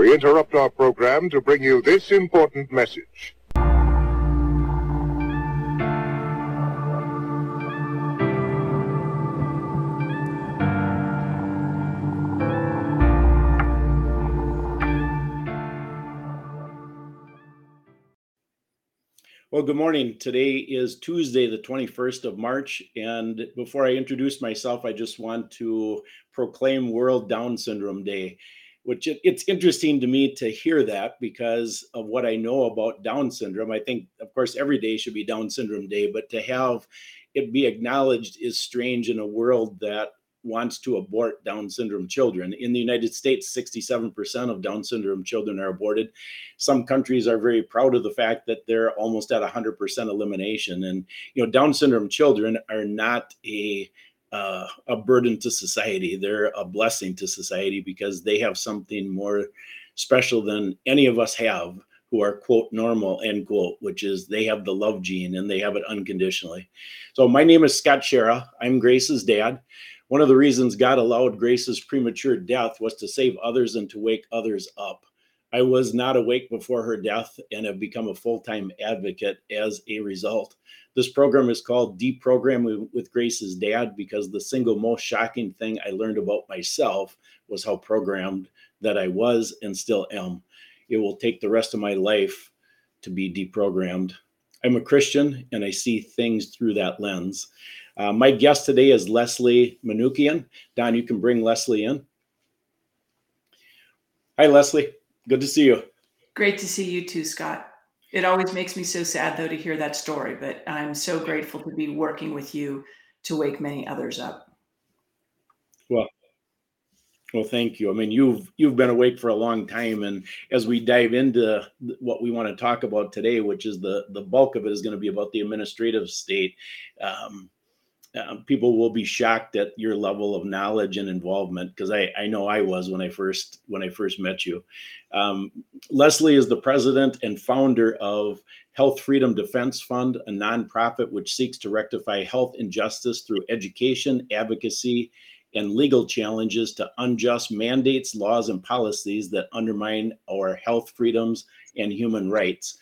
We interrupt our program to bring you this important message. Well, good morning. Today is Tuesday, the 21st of March. And before I introduce myself, I just want to proclaim World Down Syndrome Day, which it, it's interesting to me to hear that because of what I know about Down syndrome. I think, of course, every day should be Down Syndrome Day, but to have it be acknowledged is strange in a world that wants to abort Down syndrome children. In the United States, 67% of Down syndrome children are aborted. Some countries are very proud of the fact that they're almost at 100% elimination. And, you know, Down syndrome children are not a uh, a burden to society. They're a blessing to society because they have something more special than any of us have who are quote normal end quote which is they have the love gene and they have it unconditionally so my name is scott schara i'm grace's dad one of the reasons God allowed Grace's premature death was to save others and to wake others up. I was not awake before her death and have become a full time advocate as a result. This program is called Deprogram with Grace's Dad because the single most shocking thing I learned about myself was how programmed that I was and still am. It will take the rest of my life to be deprogrammed. I'm a Christian and I see things through that lens. Uh, my guest today is Leslie Manookian. Don, you can bring Leslie in. Hi, Leslie. Good to see you. Great to see you too, Scott. It always makes me so sad, though, to hear that story, but I'm so grateful to be working with you to wake many others up. Well, well, thank you. I mean, you've you've been awake for a long time, and as we dive into what we want to talk about today, which is the the bulk of it is going to be about the administrative state. Um, um, people will be shocked at your level of knowledge and involvement because I, I know I was when I first when I first met you. Um, Leslie is the president and founder of Health Freedom Defense Fund, a nonprofit which seeks to rectify health injustice through education, advocacy, and legal challenges to unjust mandates, laws, and policies that undermine our health freedoms and human rights.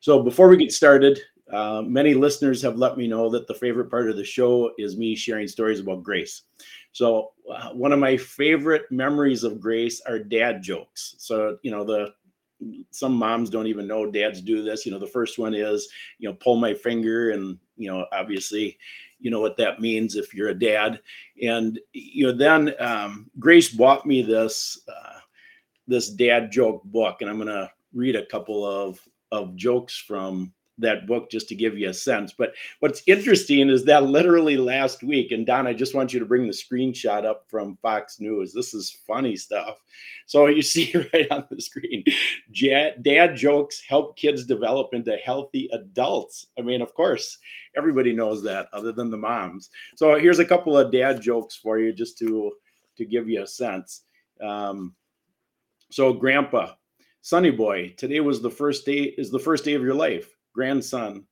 So before we get started, uh, many listeners have let me know that the favorite part of the show is me sharing stories about Grace. So, uh, one of my favorite memories of Grace are dad jokes. So, you know, the some moms don't even know dads do this. You know, the first one is, you know, pull my finger, and you know, obviously, you know what that means if you're a dad. And you know, then um, Grace bought me this uh, this dad joke book, and I'm gonna read a couple of of jokes from that book just to give you a sense. But what's interesting is that literally last week, and Don, I just want you to bring the screenshot up from Fox News. This is funny stuff. So you see right on the screen, dad jokes help kids develop into healthy adults. I mean, of course, everybody knows that other than the moms. So here's a couple of dad jokes for you just to to give you a sense. Um, so grandpa, Sonny boy, today was the first day is the first day of your life grandson.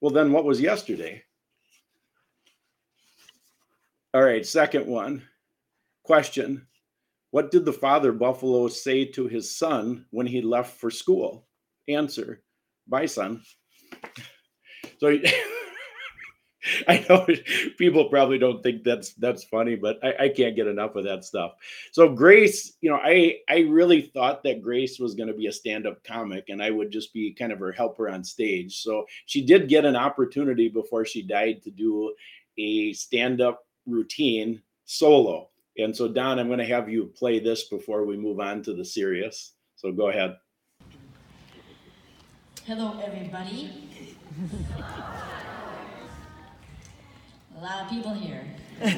Well, then what was yesterday? All right, second one. Question What did the father buffalo say to his son when he left for school? Answer Bye, son. So I know people probably don't think that's that's funny, but I, I, can't get enough of that stuff. So Grace, you know, I I really thought that Grace was going to be a stand-up comic, and I would just be kind of her helper on stage. So she did get an opportunity before she died to do a stand-up routine solo. And so Don, I'm going to have you play this before we move on to the serious. So go ahead. Hello, everybody. A lot of people here.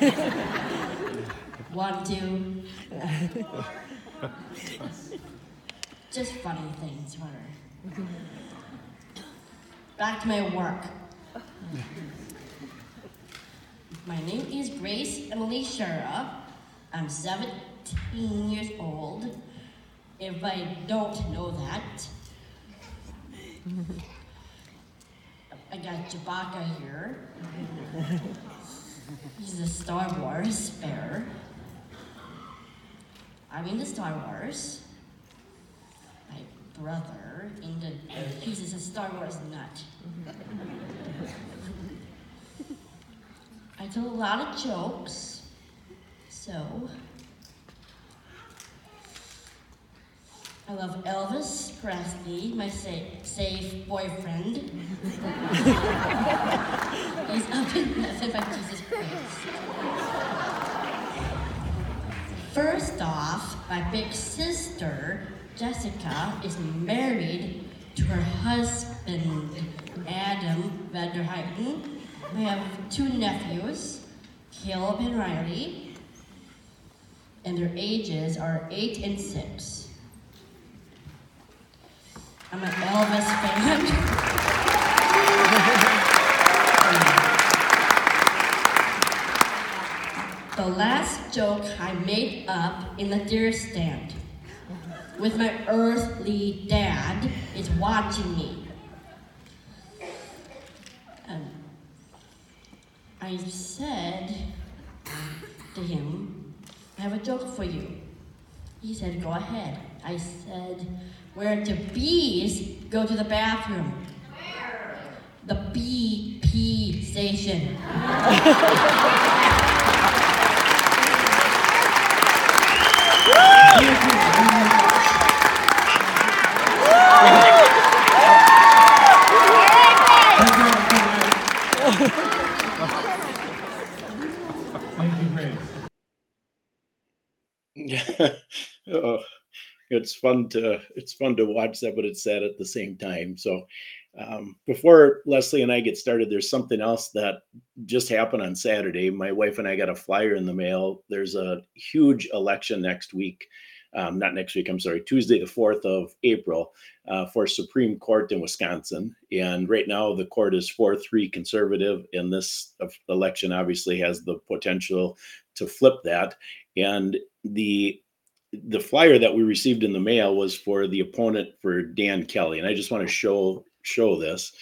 One, two. Just funny things, whatever. Back to my work. My name is Grace Emily Schara. I'm 17 years old. If I don't know that, I got Chewbacca here. He's a Star Wars bear. I'm in the Star Wars. My brother in the he's a Star Wars nut. I tell a lot of jokes, so I love Elvis Presley, my sa- safe boyfriend. He's up in heaven by Jesus Christ. First off, my big sister, Jessica, is married to her husband, Adam Vanderheiden. I have two nephews, Caleb and Riley, and their ages are eight and six. I'm an Elvis fan. the last joke I made up in the deer stand with my earthly dad is watching me. Um, I said to him, I have a joke for you. He said, Go ahead. I said, Where do bees go to the bathroom? Where? The BP station. Thank you, Grace. Yeah, oh, it's fun to it's fun to watch that, but it's sad at the same time. So, um, before Leslie and I get started, there's something else that just happened on Saturday. My wife and I got a flyer in the mail. There's a huge election next week. Um, not next week, I'm sorry, Tuesday, the 4th of April, uh, for Supreme Court in Wisconsin. And right now, the court is 4 3 conservative, and this election obviously has the potential to flip that. And the the flyer that we received in the mail was for the opponent for Dan Kelly, and I just want to show show this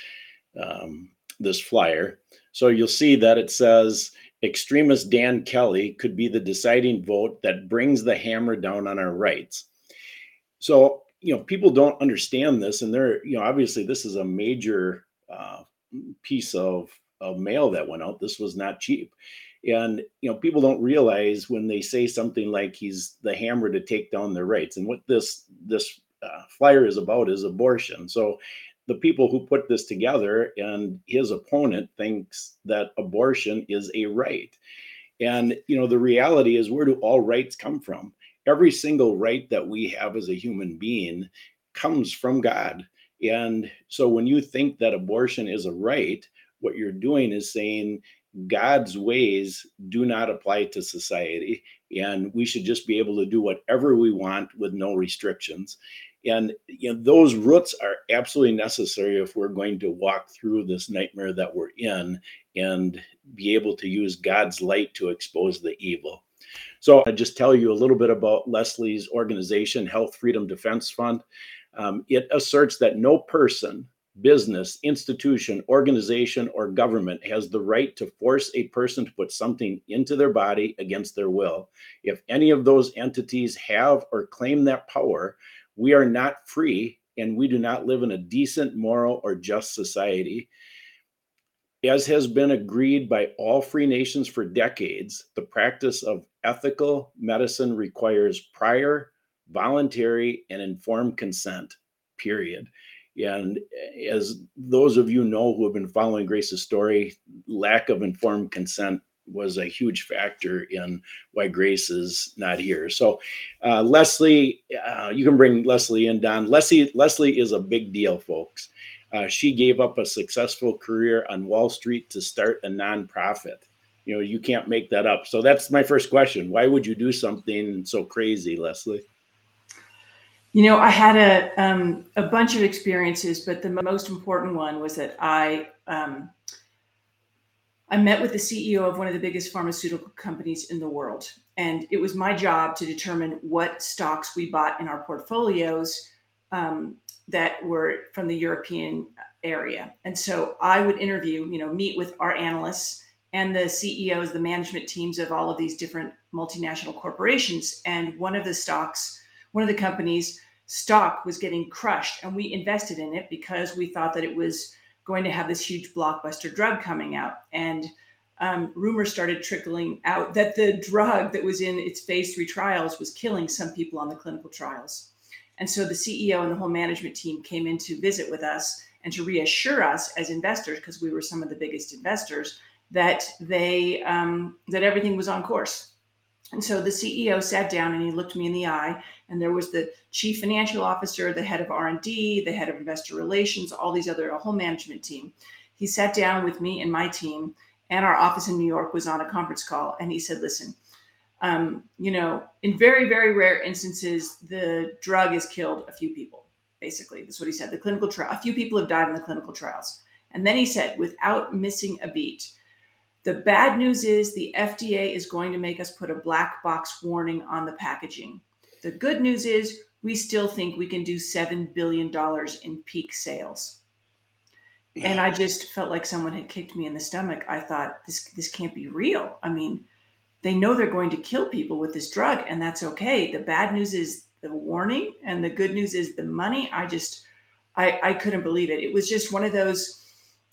um, this flyer. So you'll see that it says extremist Dan Kelly could be the deciding vote that brings the hammer down on our rights. So you know people don't understand this, and they're you know obviously this is a major uh, piece of of mail that went out. This was not cheap and you know people don't realize when they say something like he's the hammer to take down their rights. And what this this uh, flyer is about is abortion. So the people who put this together and his opponent thinks that abortion is a right. And you know the reality is where do all rights come from? Every single right that we have as a human being comes from god. And so when you think that abortion is a right what you're doing is saying God's ways do not apply to society, and we should just be able to do whatever we want with no restrictions. And you know, those roots are absolutely necessary if we're going to walk through this nightmare that we're in and be able to use God's light to expose the evil. So, I just tell you a little bit about Leslie's organization, Health Freedom Defense Fund. Um, it asserts that no person business, institution, organization, or government has the right to force a person to put something into their body against their will. If any of those entities have or claim that power, we are not free and we do not live in a decent, moral, or just society. As has been agreed by all free nations for decades, the practice of ethical medicine requires prior, voluntary, and informed consent, period. And as those of you know who have been following Grace's story, lack of informed consent was a huge factor in why Grace is not here. So, uh, Leslie, uh, you can bring Leslie in, Don. Leslie, Leslie is a big deal, folks. Uh, she gave up a successful career on Wall Street to start a nonprofit. You know, you can't make that up. So that's my first question. Why would you do something so crazy, Leslie? You know, I had a um, a bunch of experiences, but the most important one was that I um, I met with the CEO of one of the biggest pharmaceutical companies in the world, and it was my job to determine what stocks we bought in our portfolios um, that were from the European area. And so I would interview, you know, meet with our analysts and the CEOs, the management teams of all of these different multinational corporations, and one of the stocks one of the companies stock was getting crushed, and we invested in it because we thought that it was going to have this huge blockbuster drug coming out. And um, rumors started trickling out that the drug that was in its phase three trials was killing some people on the clinical trials. And so the CEO and the whole management team came in to visit with us and to reassure us as investors, because we were some of the biggest investors, that they um, that everything was on course. And so the CEO sat down and he looked me in the eye, and there was the chief financial officer, the head of R and D, the head of investor relations, all these other a whole management team. He sat down with me and my team, and our office in New York was on a conference call, and he said, "Listen." Um, you know, in very, very rare instances, the drug has killed a few people basically. That's what he said. The clinical trial, a few people have died in the clinical trials. And then he said, without missing a beat, the bad news is the FDA is going to make us put a black box warning on the packaging. The good news is we still think we can do $7 billion in peak sales. And I just felt like someone had kicked me in the stomach. I thought this this can't be real. I mean, they know they're going to kill people with this drug and that's okay. The bad news is the warning and the good news is the money i just i i couldn't believe it it was just one of those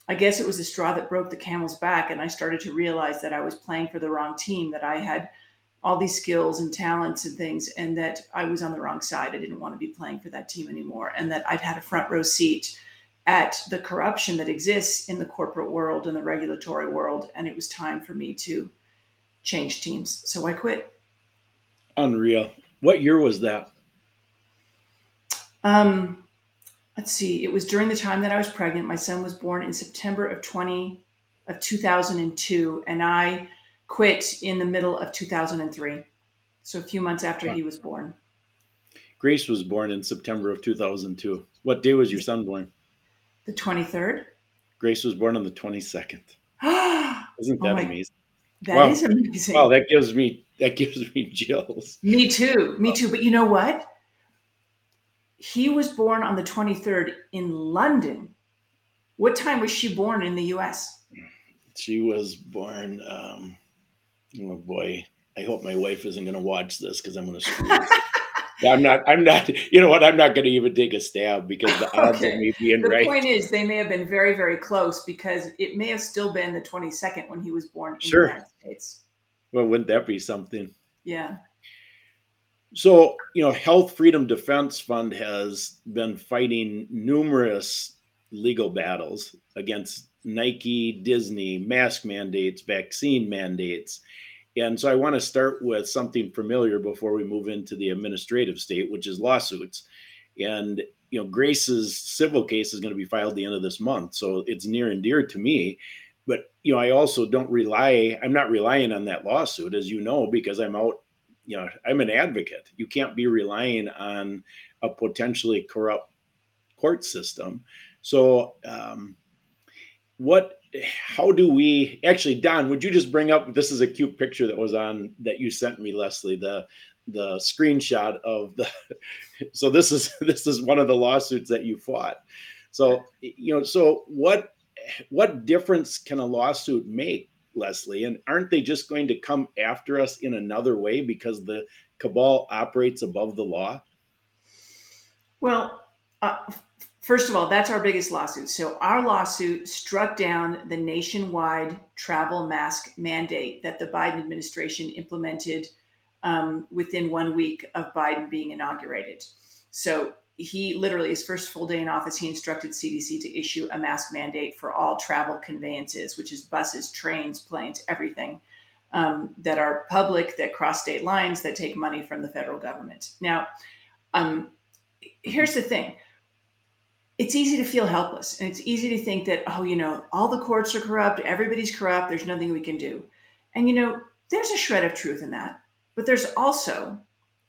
i guess it was the straw that broke the camel's back and i started to realize that i was playing for the wrong team that i had all these skills and talents and things and that i was on the wrong side. I didn't want to be playing for that team anymore and that i'd had a front row seat at the corruption that exists in the corporate world and the regulatory world and it was time for me to change teams. So i quit. Unreal. What year was that? Um, let's see. It was during the time that I was pregnant. My son was born in September of 20 of 2002, and I quit in the middle of 2003. So a few months after he was born. Grace was born in September of 2002. What day was your son born? The 23rd. Grace was born on the 22nd. Isn't that oh amazing? That wow. is amazing. Wow, that gives me that gives me chills. Me too. Me too. But you know what? he was born on the 23rd in London. What time was she born in the US? She was born, um, oh boy, I hope my wife isn't going to watch this because I'm going to I'm not, I'm not, you know what? I'm not going to even take a stab because the odds okay. of me being the right. The point is, they may have been very, very close because it may have still been the 22nd when he was born in sure. the United States. Well, wouldn't that be something? Yeah. So, you know, Health Freedom Defense Fund has been fighting numerous legal battles against Nike, Disney, mask mandates, vaccine mandates. And so I want to start with something familiar before we move into the administrative state, which is lawsuits. And, you know, Grace's civil case is going to be filed the end of this month. So it's near and dear to me. But, you know, I also don't rely, I'm not relying on that lawsuit, as you know, because I'm out you know, I'm an advocate. You can't be relying on a potentially corrupt court system. So, um, what, how do we actually, Don, would you just bring up this is a cute picture that was on that you sent me, Leslie, the the screenshot of the so this is this is one of the lawsuits that you fought. So, you know, so what what difference can a lawsuit make Leslie? And aren't they just going to come after us in another way because the cabal operates above the law? Well, uh, first of all, that's our biggest lawsuit. So, our lawsuit struck down the nationwide travel mask mandate that the Biden administration implemented um, within one week of Biden being inaugurated. So, he literally his first full day in office he instructed cdc to issue a mask mandate for all travel conveyances which is buses trains planes everything um, that are public that cross state lines that take money from the federal government now um, here's the thing it's easy to feel helpless and it's easy to think that oh you know all the courts are corrupt everybody's corrupt there's nothing we can do and you know there's a shred of truth in that but there's also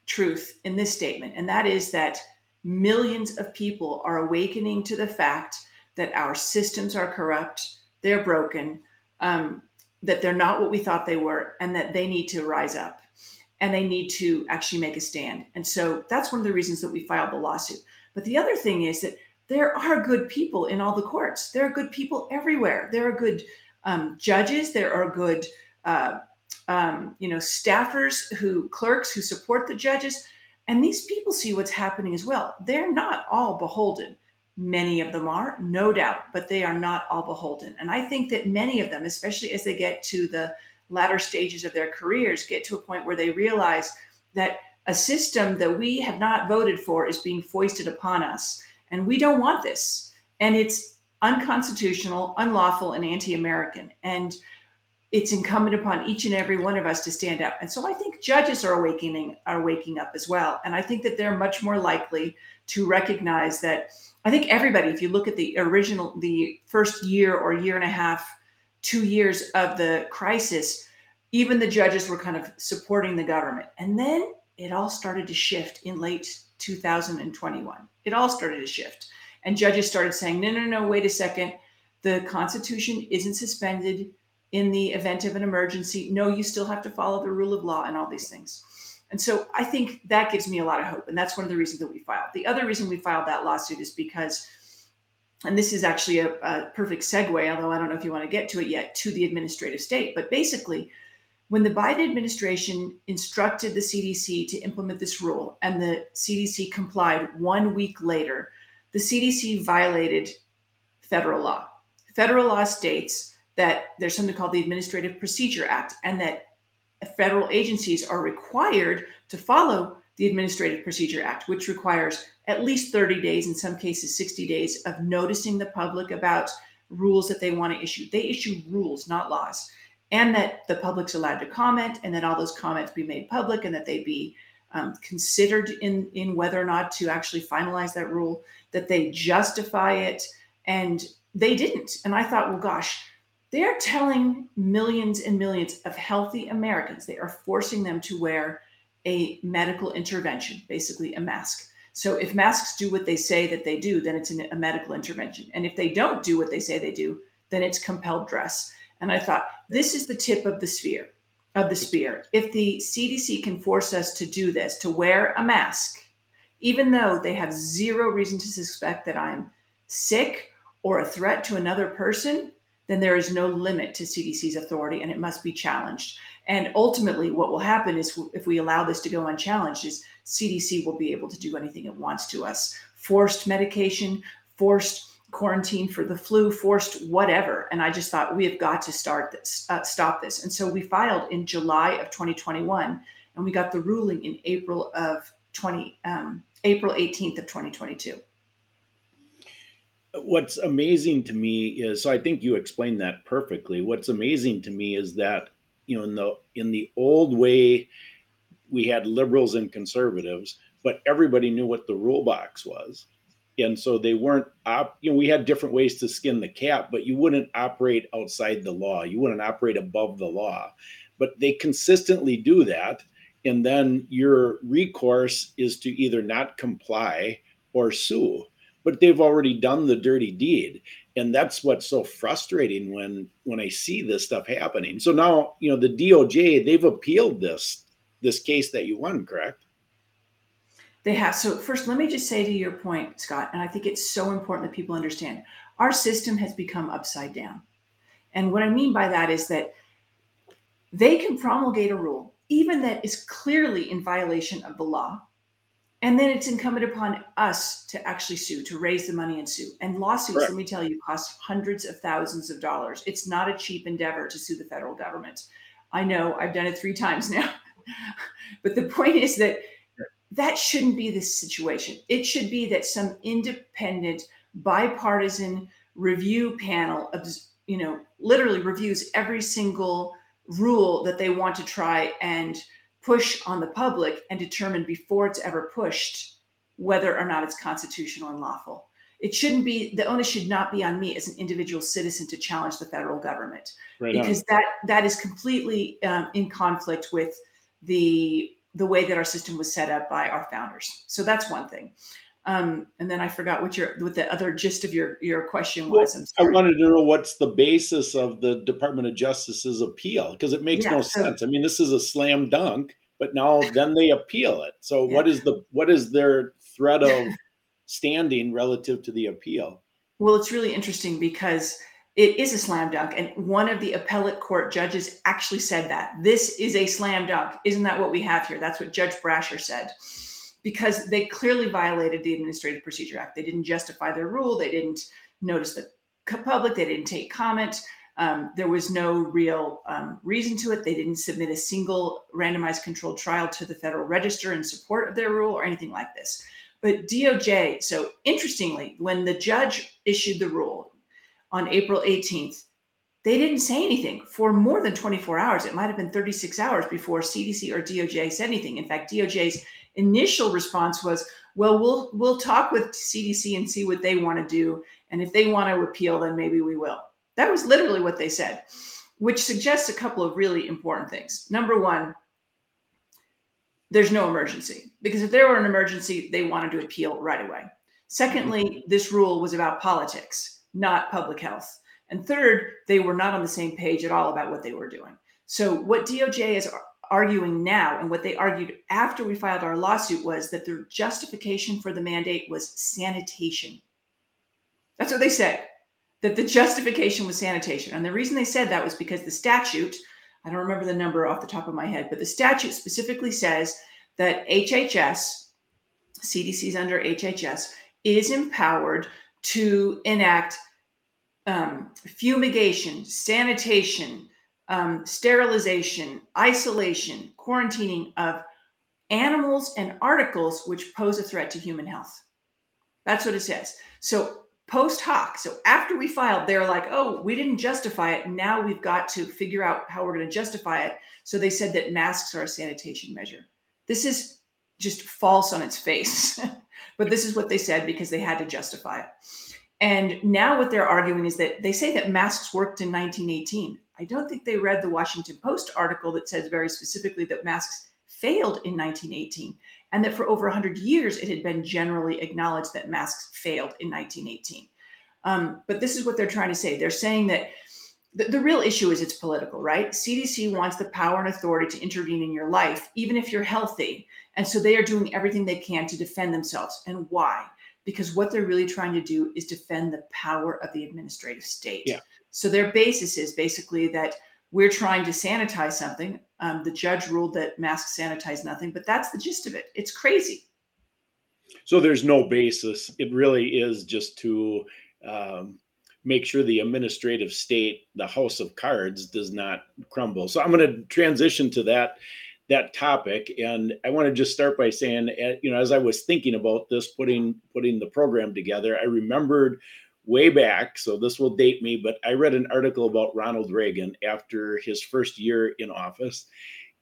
truth in this statement and that is that millions of people are awakening to the fact that our systems are corrupt, they're broken, um, that they're not what we thought they were, and that they need to rise up and they need to actually make a stand. And so that's one of the reasons that we filed the lawsuit. But the other thing is that there are good people in all the courts. There are good people everywhere. There are good um, judges. There are good, uh, um, you know, staffers who clerks who support the judges And these people see what's happening as well. They're not all beholden. Many of them are, no doubt, but they are not all beholden. And I think that many of them, especially as they get to the latter stages of their careers, get to a point where they realize that a system that we have not voted for is being foisted upon us. And we don't want this. And it's unconstitutional, unlawful, and anti American. And it's incumbent upon each and every one of us to stand up. And so I think judges are awakening, are waking up as well. And I think that they're much more likely to recognize that. I think everybody, if you look at the original, the first year or year and a half, two years of the crisis, even the judges were kind of supporting the government. And then it all started to shift in late 2021. It all started to shift. And judges started saying, no, no, no, wait a second. The Constitution isn't suspended in the event of an emergency. No, you still have to follow the rule of law and all these things. And so I think that gives me a lot of hope. And that's one of the reasons that we filed. The other reason we filed that lawsuit is because, and this is actually a, a perfect segue, although I don't know if you want to get to it yet, to the administrative state. But basically, when the Biden administration instructed the CDC to implement this rule and the CDC complied one week later, the CDC violated federal law. Federal law states that there's something called the Administrative Procedure Act, and that federal agencies are required to follow the Administrative Procedure Act, which requires at least 30 days, in some cases 60 days, of noticing the public about rules that they want to issue. They issue rules, not laws, and that the public's allowed to comment, and that all those comments be made public, and that they be um, considered in in whether or not to actually finalize that rule, that they justify it, and they didn't. And I thought, well, gosh they're telling millions and millions of healthy Americans, they are forcing them to wear a medical intervention, basically a mask. So if masks do what they say that they do, then it's a medical intervention. And if they don't do what they say they do, then it's compelled dress. And I thought, this is the tip of the sphere, of the spear. If the CDC can force us to do this, to wear a mask, even though they have zero reason to suspect that I'm sick or a threat to another person, then there is no limit to CDC's authority and it must be challenged. And ultimately, what will happen is if we allow this to go unchallenged, is CDC will be able to do anything it wants to us. Forced medication, forced quarantine for the flu, forced whatever. And I just thought we have got to start this, uh, stop this. And so we filed in July of 2021, and we got the ruling in April of 20, um, April 18th of 2022 what's amazing to me is so I think you explained that perfectly. What's amazing to me is that you know in the in the old way we had liberals and conservatives, but everybody knew what the rule box was. And so they weren't op, you know, we had different ways to skin the cat, but you wouldn't operate outside the law. You wouldn't operate above the law. But they consistently do that. And then your recourse is to either not comply or sue but they've already done the dirty deed and that's what's so frustrating when when i see this stuff happening so now you know the doj they've appealed this this case that you won correct they have so first let me just say to your point scott and i think it's so important that people understand our system has become upside down and what i mean by that is that they can promulgate a rule even that is clearly in violation of the law and then it's incumbent upon us to actually sue, to raise the money and sue. And lawsuits, let me tell you, cost hundreds of thousands of dollars. It's not a cheap endeavor to sue the federal government. I know I've done it three times now. but the point is that that shouldn't be the situation. It should be that some independent, bipartisan review panel, of, you know, literally reviews every single rule that they want to try and push on the public and determine before it's ever pushed whether or not it's constitutional and lawful. It shouldn't be the onus should not be on me as an individual citizen to challenge the federal government right because on. that that is completely um, in conflict with the the way that our system was set up by our founders. So that's one thing. Um, and then I forgot what your what the other gist of your your question was. Well, I wanted to know what's the basis of the Department of Justice's appeal because it makes yeah, no so, sense. I mean, this is a slam dunk, but now then they appeal it. So yeah. what is the what is their threat of standing relative to the appeal? Well, it's really interesting because it is a slam dunk, and one of the appellate court judges actually said that this is a slam dunk. Isn't that what we have here? That's what Judge Brasher said. because they clearly violated the Administrative Procedure Act. They didn't justify their rule. They didn't notice the public. They didn't take comment. Um, there was no real um, reason to it. They didn't submit a single randomized controlled trial to the Federal Register in support of their rule or anything like this. But DOJ, so interestingly, when the judge issued the rule on April 18th, they didn't say anything for more than 24 hours. It might have been 36 hours before CDC or DOJ said anything. In fact, DOJ's initial response was, "Well, we'll we'll talk with CDC and see what they want to do, and if they want to appeal, then maybe we will." That was literally what they said, which suggests a couple of really important things. Number one, there's no emergency because if there were an emergency, they wanted to appeal right away. Secondly, this rule was about politics, not public health. And third, they were not on the same page at all about what they were doing. So, what DOJ is arguing now and what they argued after we filed our lawsuit was that their justification for the mandate was sanitation. That's what they said that the justification was sanitation. And the reason they said that was because the statute, I don't remember the number off the top of my head, but the statute specifically says that HHS, CDC's under HHS, is empowered to enact um, fumigation, sanitation, um, sterilization, isolation, quarantining of animals and articles which pose a threat to human health. That's what it says. So post hoc. So after we filed, they're like, oh, we didn't justify it. Now we've got to figure out how we're going to justify it. So they said that masks are a sanitation measure. This is just false on its face. but this is what they said because they had to justify it. And now what they're arguing is that they say that masks worked in 1918. I don't think they read the Washington Post article that says very specifically that masks failed in 1918 and that for over 100 years it had been generally acknowledged that masks failed in 1918. Um, but this is what they're trying to say. They're saying that the, the real issue is it's political, right? CDC wants the power and authority to intervene in your life, even if you're healthy. And so they are doing everything they can to defend themselves. And why? Because what they're really trying to do is defend the power of the administrative state. Yeah. So their basis is basically that we're trying to sanitize something. Um, the judge ruled that masks sanitize nothing, but that's the gist of it. It's crazy. So there's no basis. It really is just to um, make sure the administrative state, the house of cards, does not crumble. So I'm going to transition to that that topic, and I want to just start by saying, eh, you know, as I was thinking about this, putting putting the program together, I remembered way back, so this will date me, but I read an article about Ronald Reagan after his first year in office.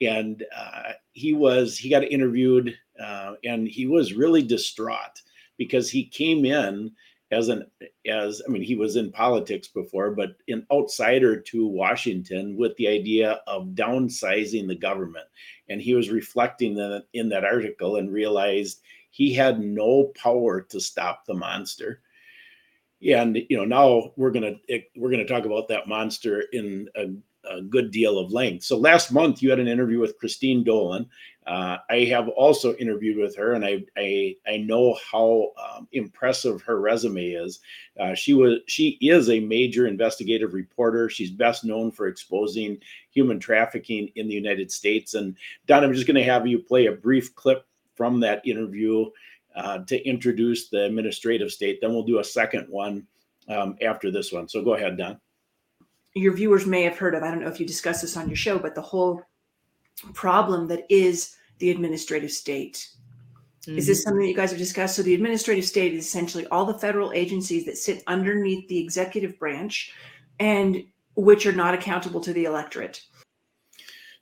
And uh, he was, he got interviewed uh, and he was really distraught because he came in as an, as, I mean, he was in politics before, but an outsider to Washington with the idea of downsizing the government. And he was reflecting that in that article and realized he had no power to stop the monster and you know now we're gonna we're gonna talk about that monster in a, a, good deal of length. So last month you had an interview with Christine Dolan. Uh, I have also interviewed with her, and I I, I know how um, impressive her resume is. Uh, she was she is a major investigative reporter. She's best known for exposing human trafficking in the United States. And Don, I'm just going to have you play a brief clip from that interview uh, to introduce the administrative state. Then we'll do a second one um, after this one. So go ahead, Don. Your viewers may have heard of, I don't know if you discussed this on your show, but the whole problem that is the administrative state. Mm-hmm. Is this mm-hmm. something that you guys have discussed? So, the administrative state is essentially all the federal agencies that sit underneath the executive branch and which are not accountable to the electorate.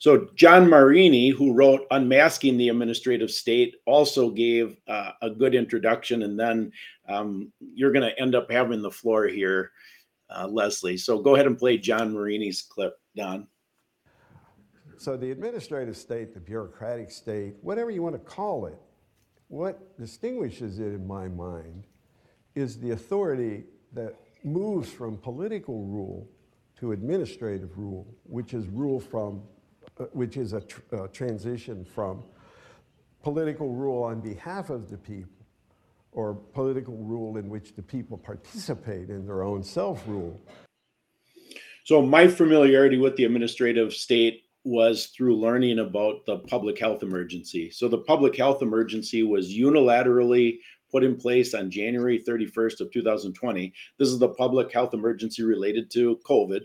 So John Marini, who wrote Unmasking the Administrative State, also gave uh, a good introduction. And then um, you're going to end up having the floor here, uh, Leslie. So go ahead and play John Marini's clip, Don. So the administrative state, the bureaucratic state, whatever you want to call it, what distinguishes it in my mind is the authority that moves from political rule to administrative rule, which is rule from uh, which is a, tr a transition from political rule on behalf of the people or political rule in which the people participate in their own self rule. So, my familiarity with the administrative state was through learning about the public health emergency. So the public health emergency was unilaterally put in place on January 31st of 2020. This is the public health emergency related to COVID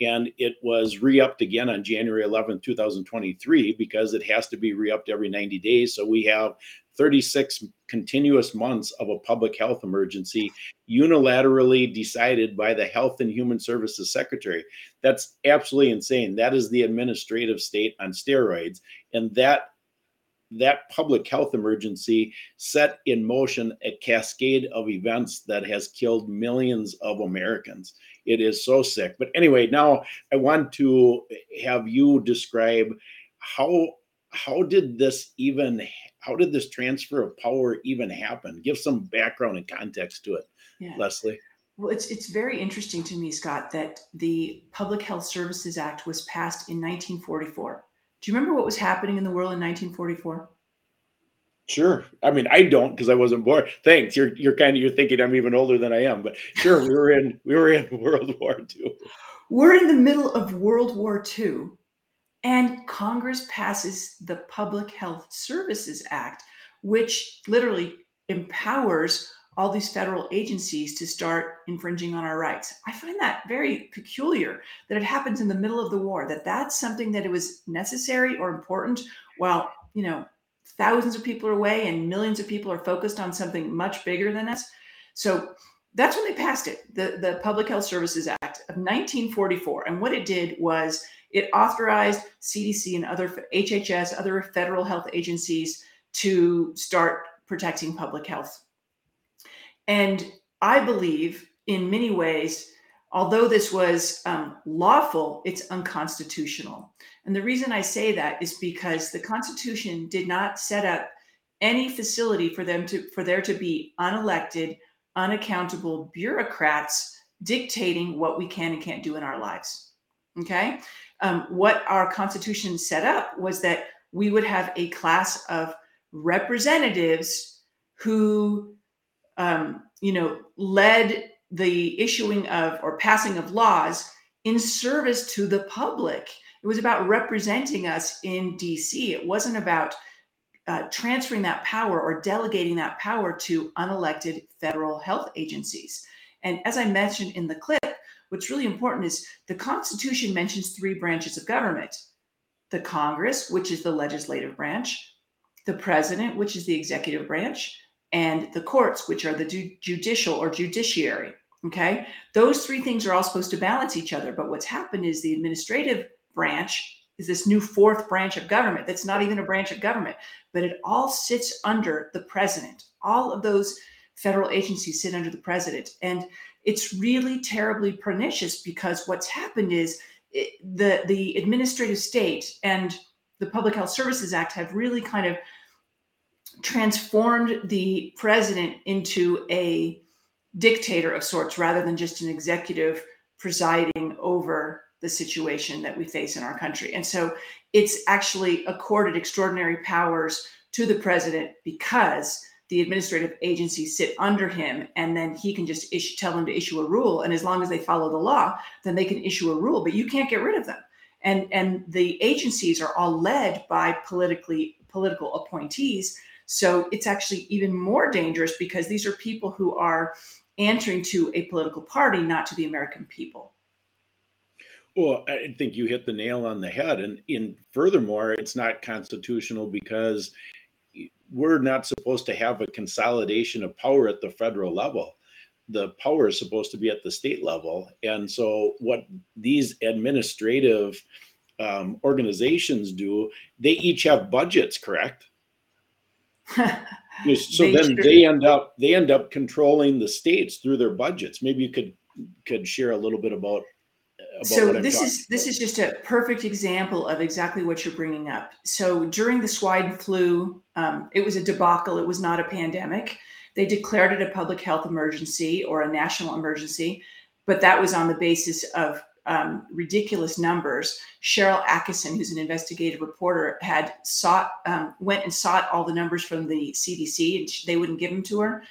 and it was re-upped again on January 11th, 2023 because it has to be re-upped every 90 days. So we have 36 continuous months of a public health emergency unilaterally decided by the Health and Human Services Secretary. That's absolutely insane. That is the administrative state on steroids. And that that public health emergency set in motion a cascade of events that has killed millions of Americans. It is so sick. But anyway, now I want to have you describe how how did this even how did this transfer of power even happen? Give some background and context to it, yeah. Leslie. Well, it's it's very interesting to me, Scott, that the Public Health Services Act was passed in 1944. Do you remember what was happening in the world in 1944? Sure. I mean, I don't because I wasn't born. Thanks. You're you're kind of you're thinking I'm even older than I am, but sure, we were in we were in World War II. We're in the middle of World War II, and Congress passes the Public Health Services Act, which literally empowers all these federal agencies to start infringing on our rights. I find that very peculiar that it happens in the middle of the war, that that's something that it was necessary or important while, you know, thousands of people are away and millions of people are focused on something much bigger than us. So that's when they passed it, the, the Public Health Services Act of 1944. And what it did was it authorized CDC and other HHS, other federal health agencies to start protecting public health and I believe in many ways, although this was um, lawful, it's unconstitutional. And the reason I say that is because the Constitution did not set up any facility for them to for there to be unelected, unaccountable bureaucrats dictating what we can and can't do in our lives. Okay, um, what our Constitution set up was that we would have a class of representatives who um, you know, led the issuing of or passing of laws in service to the public. It was about representing us in DC. It wasn't about uh, transferring that power or delegating that power to unelected federal health agencies. And as I mentioned in the clip, what's really important is the Constitution mentions three branches of government the Congress, which is the legislative branch, the president, which is the executive branch, and the courts, which are the ju- judicial or judiciary. Okay. Those three things are all supposed to balance each other. But what's happened is the administrative branch is this new fourth branch of government that's not even a branch of government, but it all sits under the president. All of those federal agencies sit under the president. And it's really terribly pernicious because what's happened is it, the, the administrative state and the Public Health Services Act have really kind of transformed the president into a dictator of sorts rather than just an executive presiding over the situation that we face in our country. And so it's actually accorded extraordinary powers to the president because the administrative agencies sit under him and then he can just issue, tell them to issue a rule and as long as they follow the law then they can issue a rule but you can't get rid of them and and the agencies are all led by politically political appointees so it's actually even more dangerous because these are people who are answering to a political party, not to the American people. Well, I think you hit the nail on the head. And in furthermore, it's not constitutional because we're not supposed to have a consolidation of power at the federal level. The power is supposed to be at the state level. And so, what these administrative um, organizations do, they each have budgets, correct? So then they end up they end up controlling the states through their budgets. Maybe you could could share a little bit about. about so this is about. this is just a perfect example of exactly what you're bringing up. So during the swine flu, um, it was a debacle. It was not a pandemic. They declared it a public health emergency or a national emergency, but that was on the basis of um, ridiculous numbers. Sharyl Attkisson, who's an investigative reporter, had sought, um, went and sought all the numbers from the CDC, and they wouldn't give them to her.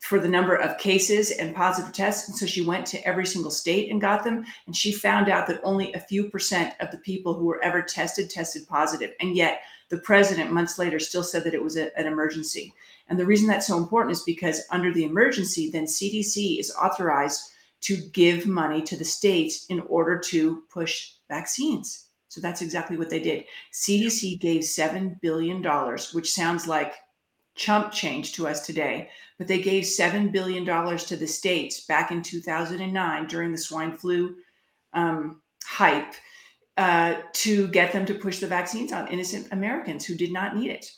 for the number of cases and positive tests. And so she went to every single state and got them. And she found out that only a few percent of the people who were ever tested tested positive. And yet the president months later still said that it was a, an emergency. And the reason that's so important is because under the emergency, then CDC is authorized to give money to the states in order to push vaccines. So that's exactly what they did. CDC gave $7 billion, which sounds like chump change to us today, but they gave $7 billion to the states back in 2009 during the swine flu um, hype uh, to get them to push the vaccines on innocent Americans who did not need it.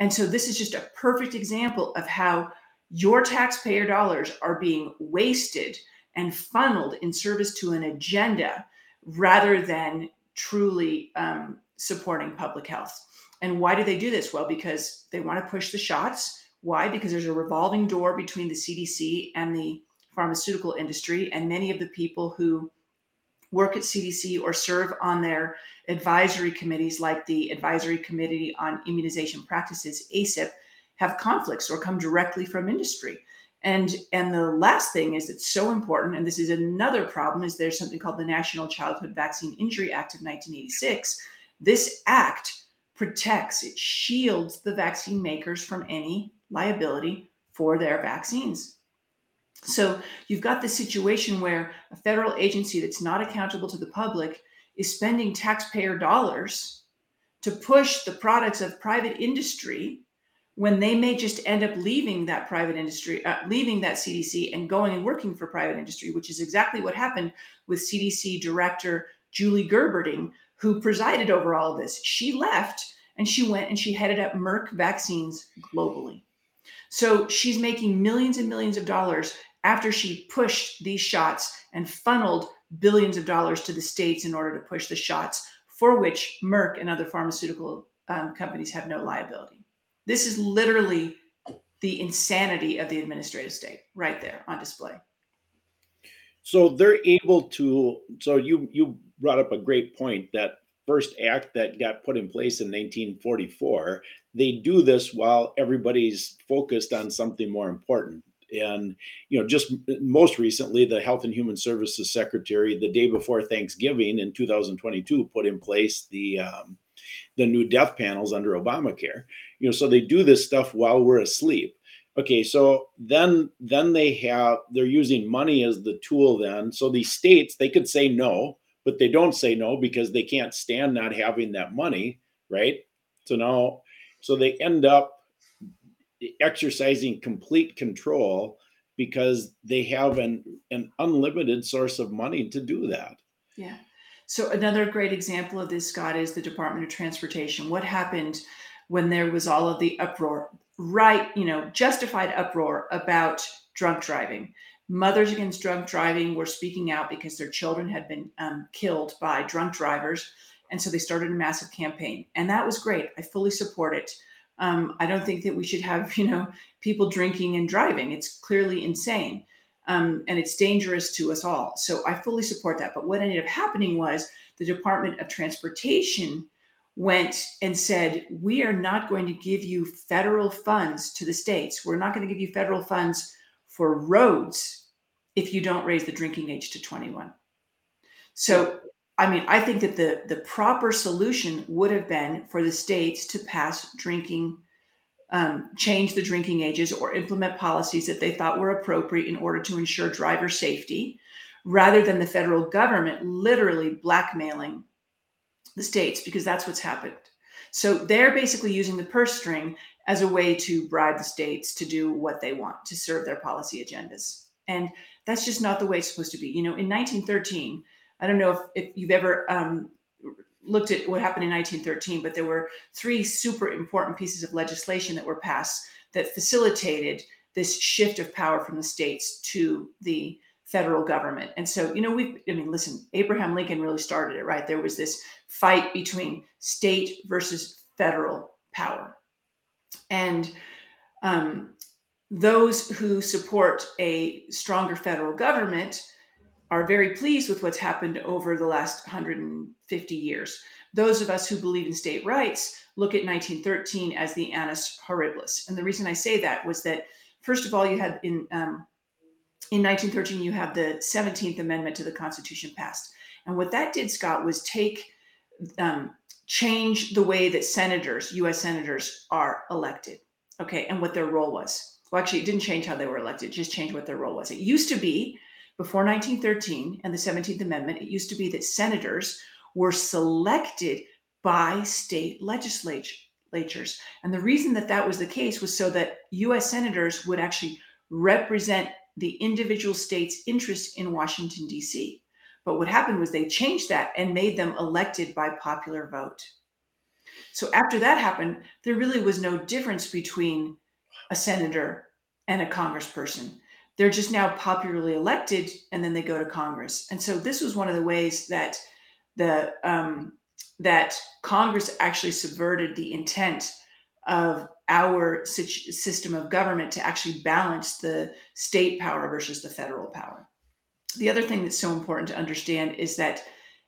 And so this is just a perfect example of how your taxpayer dollars are being wasted and funneled in service to an agenda rather than truly um, supporting public health. And why do they do this? Well, because they want to push the shots. Why? Because there's a revolving door between the CDC and the pharmaceutical industry. And many of the people who work at CDC or serve on their advisory committees, like the Advisory Committee on Immunization Practices, ACIP, have conflicts or come directly from industry. And, and the last thing is it's so important, and this is another problem, is there's something called the National Childhood Vaccine Injury Act of 1986. This act protects, it shields the vaccine makers from any liability for their vaccines. So you've got the situation where a federal agency that's not accountable to the public is spending taxpayer dollars to push the products of private industry when they may just end up leaving that private industry, uh, leaving that CDC and going and working for private industry, which is exactly what happened with CDC Director Julie Gerberding, who presided over all of this. She left and she went and she headed up Merck vaccines globally. So she's making millions and millions of dollars after she pushed these shots and funneled billions of dollars to the states in order to push the shots for which Merck and other pharmaceutical um, companies have no liability. This is literally the insanity of the administrative state right there on display. So they're able to. So you you brought up a great point that first act that got put in place in 1944 they do this while everybody's focused on something more important and you know just most recently the health and human services secretary the day before thanksgiving in 2022 put in place the um, the new death panels under obamacare you know so they do this stuff while we're asleep okay so then then they have they're using money as the tool then so these states they could say no but they don't say no because they can't stand not having that money, right? So now, so they end up exercising complete control because they have an an unlimited source of money to do that. Yeah. So another great example of this, Scott, is the Department of Transportation. What happened when there was all of the uproar, right? You know, justified uproar about drunk driving. Mothers Against Drunk Driving were speaking out because their children had been um, killed by drunk drivers. And so they started a massive campaign. And that was great. I fully support it. Um, I don't think that we should have, you know, people drinking and driving. It's clearly insane. Um, and it's dangerous to us all. So I fully support that. But what ended up happening was the Department of Transportation went and said, We are not going to give you federal funds to the states. We're not going to give you federal funds for roads if you don't raise the drinking age to 21. So, I mean, I think that the the proper solution would have been for the states to pass drinking, um, change the drinking ages, or implement policies that they thought were appropriate in order to ensure driver safety, rather than the federal government literally blackmailing the states because that's what's happened. So they're basically using the purse string as a way to bribe the states to do what they want to serve their policy agendas. And that's just not the way it's supposed to be. You know, in 1913, I don't know if, if you've ever um, looked at what happened in 1913, but there were three super important pieces of legislation that were passed that facilitated this shift of power from the states to the federal government. And so, you know, we, I mean, listen, Abraham Lincoln really started it, right? There was this fight between state versus federal power. And um, those who support a stronger federal government are very pleased with what's happened over the last 150 years. Those of us who believe in state rights look at 1913 as the annus horribilis. And the reason I say that was that first of all, you had in um, in 1913 you have the 17th Amendment to the Constitution passed, and what that did, Scott, was take um, change the way that senators, U.S. senators, are elected. Okay, and what their role was. Well, actually, it didn't change how they were elected; it just changed what their role was. It used to be before 1913 and the 17th Amendment. It used to be that senators were selected by state legislatures. And the reason that that was the case was so that US senators would actually represent the individual state's interest in Washington, D.C. But what happened was they changed that and made them elected by popular vote. So after that happened, there really was no difference between a senator and a congressperson. They're just now popularly elected and then they go to Congress. And so this was one of the ways that the um, that Congress actually subverted the intent of our system of government to actually balance the state power versus the federal power. The other thing that's so important to understand is that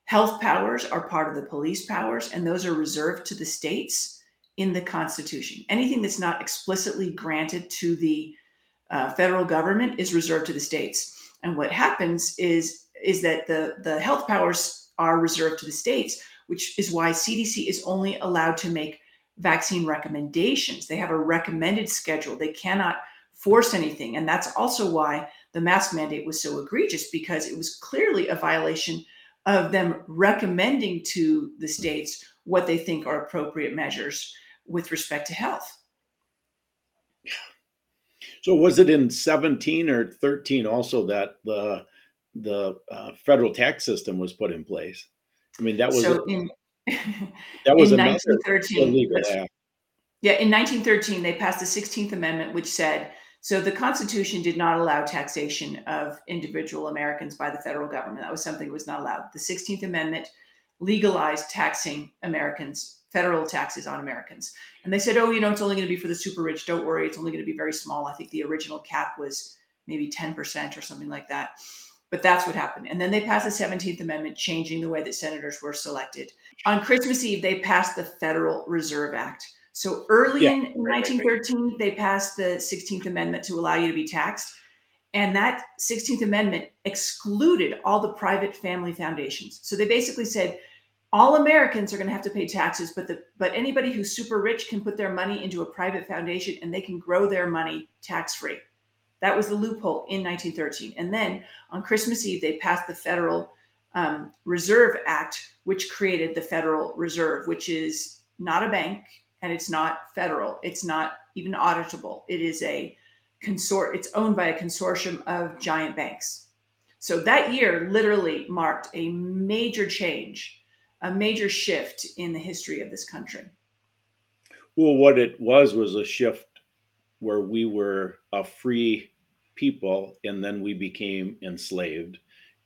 health powers are part of the police powers, and those are reserved to the states in the Constitution. Anything that's not explicitly granted to the uh, federal government is reserved to the states. And what happens is is that the the health powers are reserved to the states, which is why CDC is only allowed to make vaccine recommendations. They have a recommended schedule. They cannot force anything. And that's also why the mask mandate was so egregious because it was clearly a violation of them recommending to the states what they think are appropriate measures with respect to health. So was it in 17 or 13 also that the the uh, federal tax system was put in place? I mean, that was so in, that was in 1913. Illegal act. Yeah, in 1913 they passed the 16th Amendment, which said so the Constitution did not allow taxation of individual Americans by the federal government. That was something that was not allowed. The 16th Amendment legalized taxing Americans, federal taxes on Americans. And they said, oh, you know, it's only going to be for the super rich. Don't worry, it's only going to be very small. I think the original cap was maybe 10% or something like that. But that's what happened. And then they passed the 17th Amendment, changing the way that senators were selected. On Christmas Eve, they passed the Federal Reserve Act. So early yeah, in right, 1913, right, right. they passed the 16th Amendment to allow you to be taxed. And that 16th Amendment excluded all the private family foundations. So they basically said all Americans are going to have to pay taxes, but the but anybody who's super rich can put their money into a private foundation and they can grow their money tax free. That was the loophole in 1913. And then on Christmas Eve, they passed the Federal um, Reserve Act, which created the Federal Reserve, which is not a bank and it's not federal. It's not even auditable. It is a consort. It's owned by a consortium of giant banks. So that year literally marked a major change, a major shift in the history of this country. Well, what it was was a shift where we were a free people and then we became enslaved.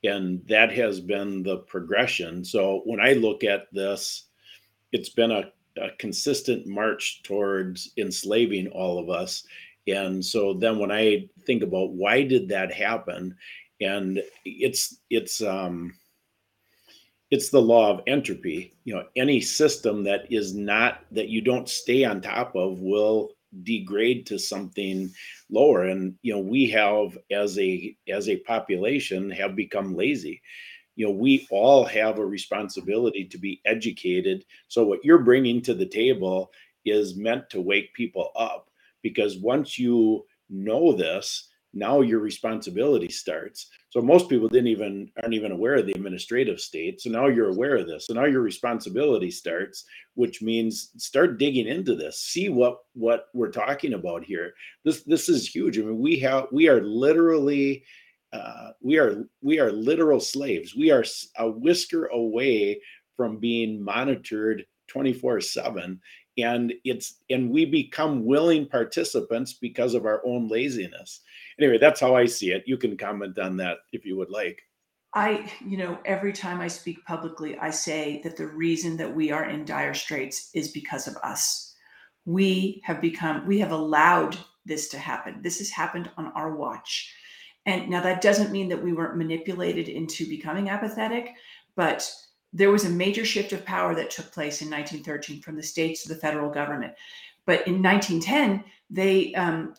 And that has been the progression. So when I look at this, it's been a, a consistent march towards enslaving all of us. And so then when I think about why did that happen, and it's it's um it's the law of entropy you know any system that is not that you don't stay on top of will degrade to something lower. And you know we have as a as a population have become lazy. You know we all have a responsibility to be educated. So what you're bringing to the table is meant to wake people up because once you know this now your responsibility starts. So most people didn't even aren't even aware of the administrative state. So now you're aware of this. So now your responsibility starts which means start digging into this. See what what we're talking about here. This this is huge. I mean we have we are literally uh, we are we are literal slaves. We are a whisker away from being monitored 24 7 and it's and we become willing participants because of our own laziness anyway, that's how I see it. You can comment on that if you would like. I, you know, every time I speak publicly, I say that the reason that we are in dire straits is because of us. We have become, we have allowed this to happen. This has happened on our watch. And now that doesn't mean that we weren't manipulated into becoming apathetic, but there was a major shift of power that took place in 1913 from the states to the federal government. But in 1910, they um,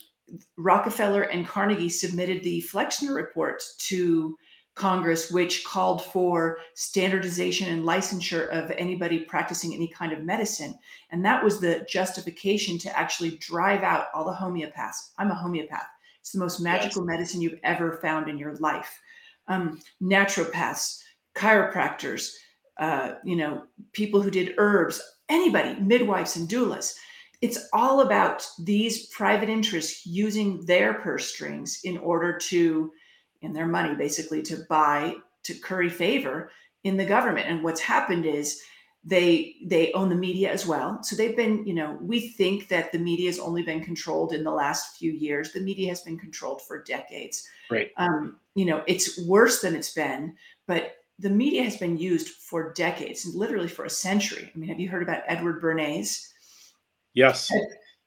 Rockefeller and Carnegie submitted the Flexner report to Congress, which called for standardization and licensure of anybody practicing any kind of medicine. And that was the justification to actually drive out all the homeopaths. I'm a homeopath. It's the most magical yes. medicine you've ever found in your life. Um, naturopaths, chiropractors, uh, you know, people who did herbs, anybody, midwives and doulas. It's all about these private interests using their purse strings in order to in their money basically to buy to curry favor in the government. And what's happened is they they own the media as well. So they've been you know we think that the media has only been controlled in the last few years. The media has been controlled for decades. Right. Um you know it's worse than it's been but the media has been used for decades literally for a century. I mean have you heard about edward bernays yes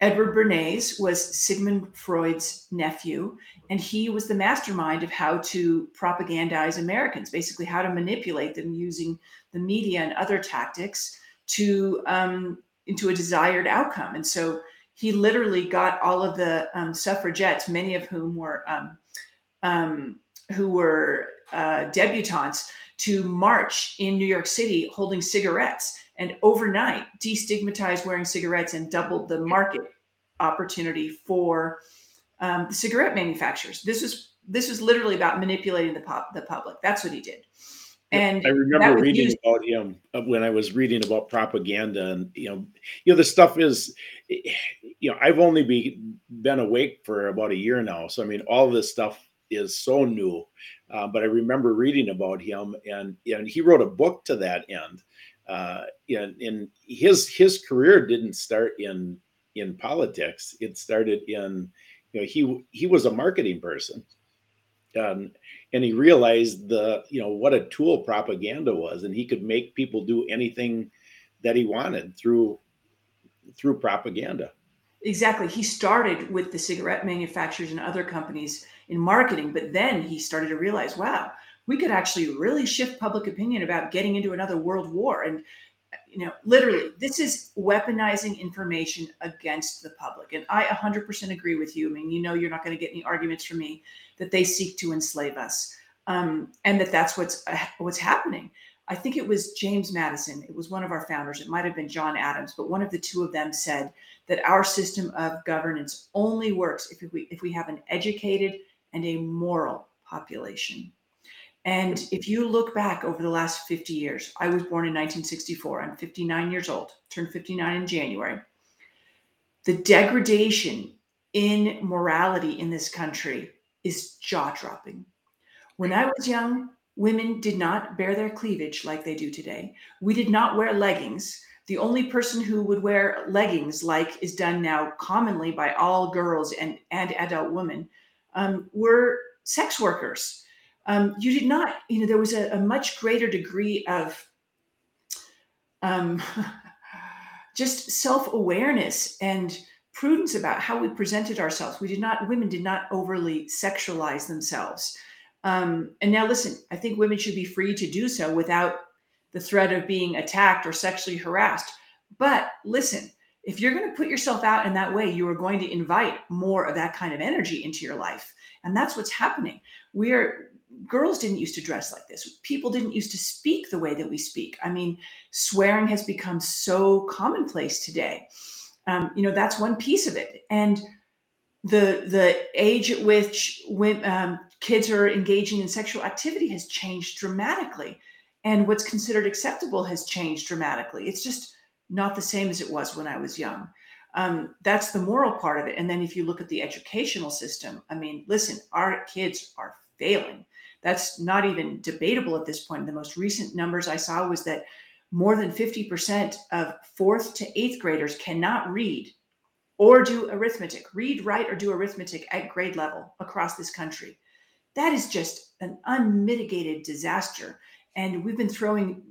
Edward Bernays was Sigmund Freud's nephew, and he was the mastermind of how to propagandize Americans, basically how to manipulate them using the media and other tactics to um, into a desired outcome. And so he literally got all of the um, suffragettes, many of whom were um, um who were uh, debutantes, to march in New York City holding cigarettes and overnight destigmatized wearing cigarettes and doubled the market opportunity for um, the cigarette manufacturers. This was this was literally about manipulating the pop, the public. That's what he did. And I remember reading used- about him uh, when I was reading about propaganda, and you know, you know, the stuff is, you know, I've only be, been awake for about a year now, so I mean, all this stuff is so new. Uh, but I remember reading about him, and and he wrote a book to that end uh, and, his his career didn't start in in politics. It started in you know he he was a marketing person, and and he realized the you know what a tool propaganda was, and he could make people do anything that he wanted through through propaganda. Exactly. He started with the cigarette manufacturers and other companies in marketing, but then he started to realize, wow, we could actually really shift public opinion about getting into another world war. And, you know, literally, this is weaponizing information against the public. And I 100% agree with you. I mean, you know, you're not going to get any arguments from me that they seek to enslave us, um, and that that's what's uh, what's happening. I think it was James Madison. It was one of our founders. It might have been John Adams, but one of the two of them said that our system of governance only works if we if we have an educated and a moral population. And if you look back over the last 50 years, I was born in 1964. I'm 59 years old, turned 59 in January. The degradation in morality in this country is jaw dropping. When I was young, women did not bare their cleavage like they do today. We did not wear leggings. The only person who would wear leggings, like is done now commonly by all girls and, and adult women, um, were sex workers um, you did not, you know, there was a, a much greater degree of um, just self awareness and prudence about how we presented ourselves. We did not, women did not overly sexualize themselves. Um, and now, listen, I think women should be free to do so without the threat of being attacked or sexually harassed. But listen, if you're going to put yourself out in that way, you are going to invite more of that kind of energy into your life. And that's what's happening. We're girls didn't used to dress like this. People didn't used to speak the way that we speak. I mean, swearing has become so commonplace today. Um, you know, that's one piece of it. And the the age at which um, kids are engaging in sexual activity has changed dramatically, and what's considered acceptable has changed dramatically. It's just not the same as it was when I was young. Um, that's the moral part of it. And then if you look at the educational system, I mean, listen, our kids are failing. That's not even debatable at this point. The most recent numbers I saw was that more than 50% of fourth to eighth graders cannot read or do arithmetic, read, write, or do arithmetic at grade level across this country. That is just an unmitigated disaster. And we've been throwing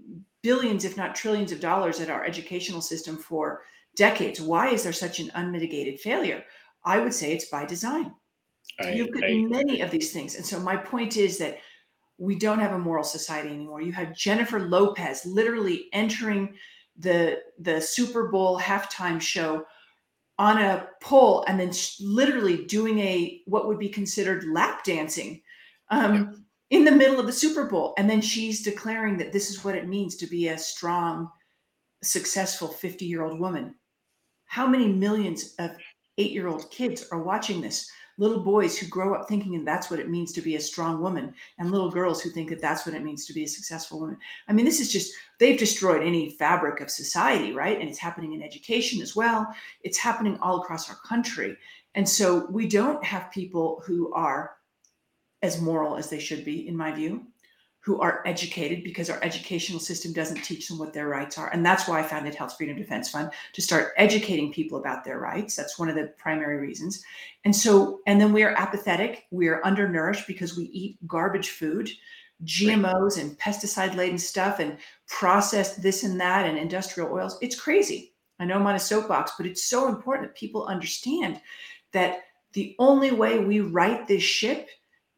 billions, if not trillions, of dollars at our educational system for decades. Why is there such an unmitigated failure? I would say it's by design. I, you at I, many of these things. And so my point is that we don't have a moral society anymore. You have Jennifer Lopez literally entering the the Super Bowl halftime show on a pole and then literally doing a what would be considered lap dancing um, in the middle of the Super Bowl. And then she's declaring that this is what it means to be a strong, successful 50 year old woman. How many millions of eight year old kids are watching this? Little boys who grow up thinking that that's what it means to be a strong woman, and little girls who think that that's what it means to be a successful woman. I mean, this is just, they've destroyed any fabric of society, right? And it's happening in education as well. It's happening all across our country. And so we don't have people who are as moral as they should be, in my view, who are educated because our educational system doesn't teach them what their rights are. And that's why I founded Health Freedom Defense Fund to start educating people about their rights. That's one of the primary reasons. And so, and then we are apathetic, we are undernourished because we eat garbage food. GMOs and pesticide laden stuff and processed this and that and industrial oils. It's crazy. I know I'm on a soapbox, but it's so important that people understand that the only way we right this ship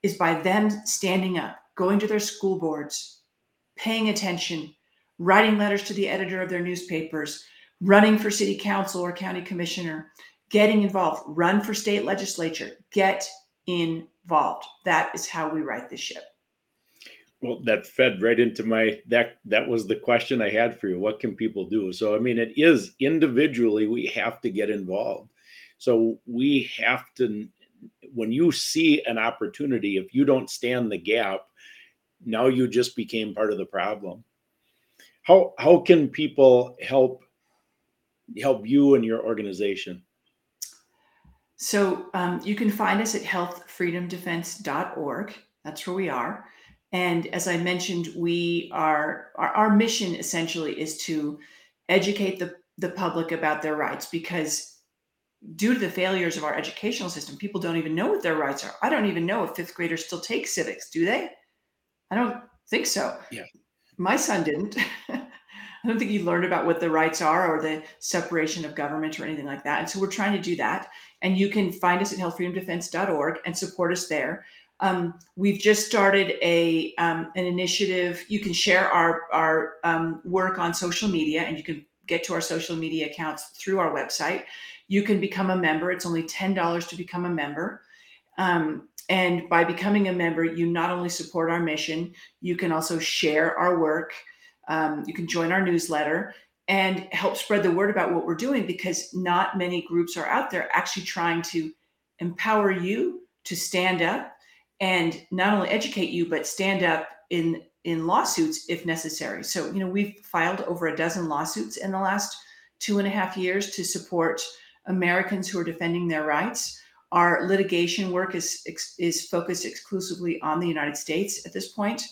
is by them standing up, going to their school boards, paying attention, writing letters to the editor of their newspapers, running for city council or county commissioner, getting involved, run for state legislature, get involved. That is how we right the ship. Well, that fed right into my that that was the question I had for you. What can people do? So I mean, it is individually we have to get involved. So we have to when you see an opportunity, if you don't stand the gap, now you just became part of the problem. How how can people help help you and your organization? So um, you can find us at healthfreedomdefense.org. That's where we are. And as I mentioned, we are our, our mission essentially is to educate the, the public about their rights because due to the failures of our educational system, people don't even know what their rights are. I don't even know if fifth graders still take civics, do they? I don't think so. Yeah. My son didn't. I don't think he learned about what the rights are or the separation of government or anything like that. And so we're trying to do that. And you can find us at healthfreedomdefense.org and support us there. Um, we've just started a um, an initiative. You can share our our um, work on social media, and you can get to our social media accounts through our website. You can become a member. It's only ten dollars to become a member. Um, and by becoming a member, you not only support our mission, you can also share our work. Um, you can join our newsletter and help spread the word about what we're doing because not many groups are out there actually trying to empower you to stand up and not only educate you but stand up in in lawsuits if necessary so you know we've filed over a dozen lawsuits in the last two and a half years to support americans who are defending their rights our litigation work is is focused exclusively on the united states at this point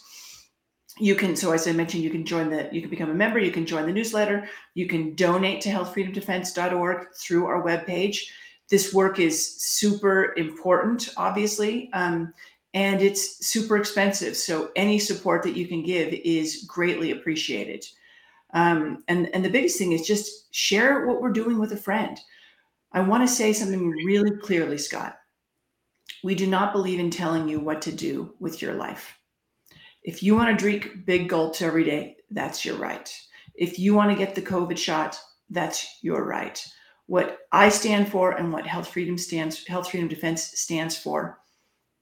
you can so as i mentioned you can join the you can become a member you can join the newsletter you can donate to healthfreedomdefense.org through our webpage this work is super important obviously um, and it's super expensive. So any support that you can give is greatly appreciated. Um, and and the biggest thing is just share what we're doing with a friend. I want to say something really clearly, Scott. We do not believe in telling you what to do with your life. If you want to drink big gulps every day, that's your right. If you want to get the COVID shot, that's your right. What I stand for and what Health Freedom stands, Health Freedom Defense stands for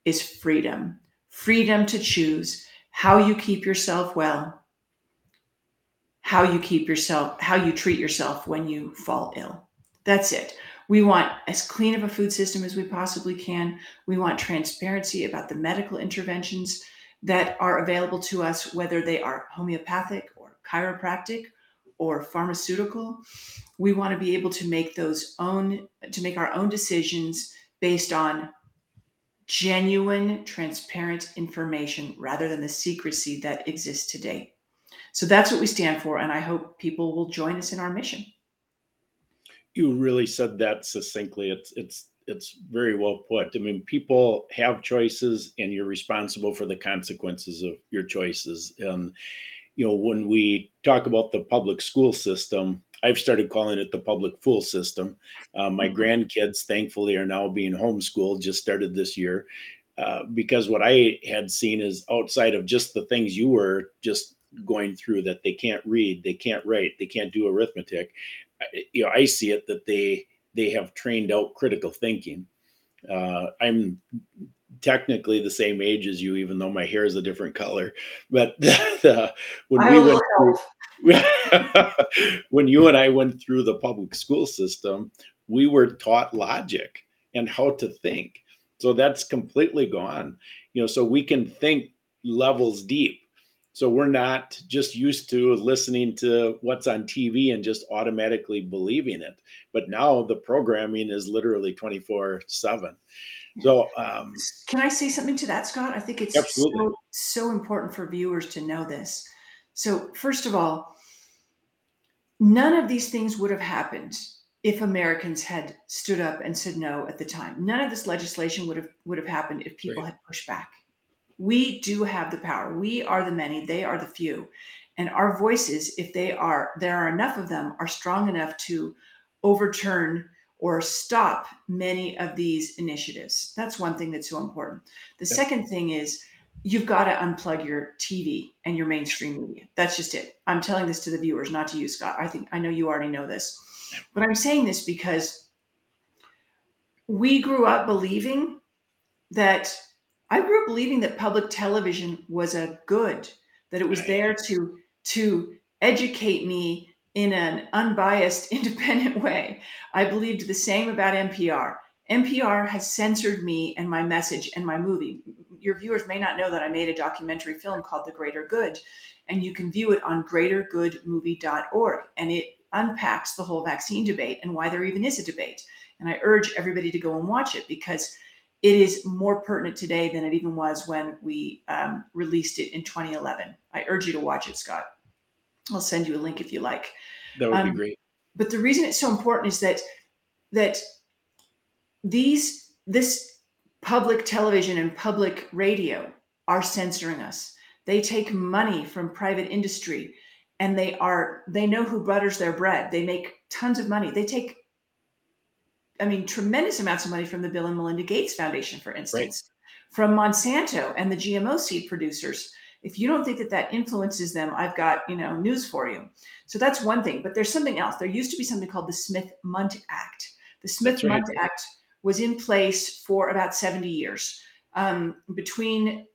is freedom freedom to choose how you keep yourself well, how you keep yourself, how you treat yourself when you fall ill. That's it. We want as clean of a food system as we possibly can. We want transparency about the medical interventions that are available to us, whether they are homeopathic or chiropractic or pharmaceutical. We want to be able to make those own, to make our own decisions based on genuine, transparent information rather than the secrecy that exists today. So that's what we stand for. And I hope people will join us in our mission. You really said that succinctly. It's, it's, it's very well put. I mean, people have choices and you're responsible for the consequences of your choices. And, you know, when we talk about the public school system, I've started calling it the public fool system. Uh, my mm-hmm. grandkids, thankfully, are now being homeschooled, just started this year. Uh, because what I had seen is outside of just the things you were just going through that they can't read, they can't write, they can't do arithmetic. You know, I see it that they they have trained out critical thinking. Uh, I'm technically the same age as you, even though my hair is a different color. But the, when we went through, when you and I went through the public school system, we were taught logic and how to think. So that's completely gone. You know, so we can think levels deep. So we're not just used to listening to what's on TV and just automatically believing it. But now the programming is literally 24 7. So, um, Can I say something to that, Scott? I think it's Absolutely. so, so important for viewers to know this. So, first of all, none of these things would have happened if Americans had stood up and said no at the time. None of this legislation would have would have happened if people Right. had pushed back. We do have the power. We are the many, they are the few. And our voices, if they are there are enough of them, are strong enough to overturn or stop many of these initiatives. That's one thing that's so important. The Yep. second thing is you've got to unplug your TV and your mainstream media. That's just it. I'm telling this to the viewers, not to you, Scott. I think I know you already know this. But I'm saying this because we grew up believing that I grew up believing that public television was a good, that it was Right. there to to educate me in an unbiased, independent way. I believed the same about NPR. NPR has censored me and my message and my movie. Your viewers may not know that I made a documentary film called The Greater Good, and you can view it on greatergoodmovie.org. And it unpacks the whole vaccine debate and why there even is a debate. And I urge everybody to go and watch it because it is more pertinent today than it even was when we um, released it in 2011. I urge you to watch it, Scott. I'll send you a link if you like that would be Um, great. but the reason it's so important is that that these this public television and public radio are censoring us they take money from private industry and they are they know who butters their bread they make tons of money they take i mean tremendous amounts of money from the bill and melinda gates foundation for instance from monsanto and the gmo seed producers if you don't think that that influences them i've got you know news for you so that's one thing. But there's something else. There used to be something called the Smith Mundt Act. The Smith That's right. Mundt Act was in place for about 70 years. Um, between,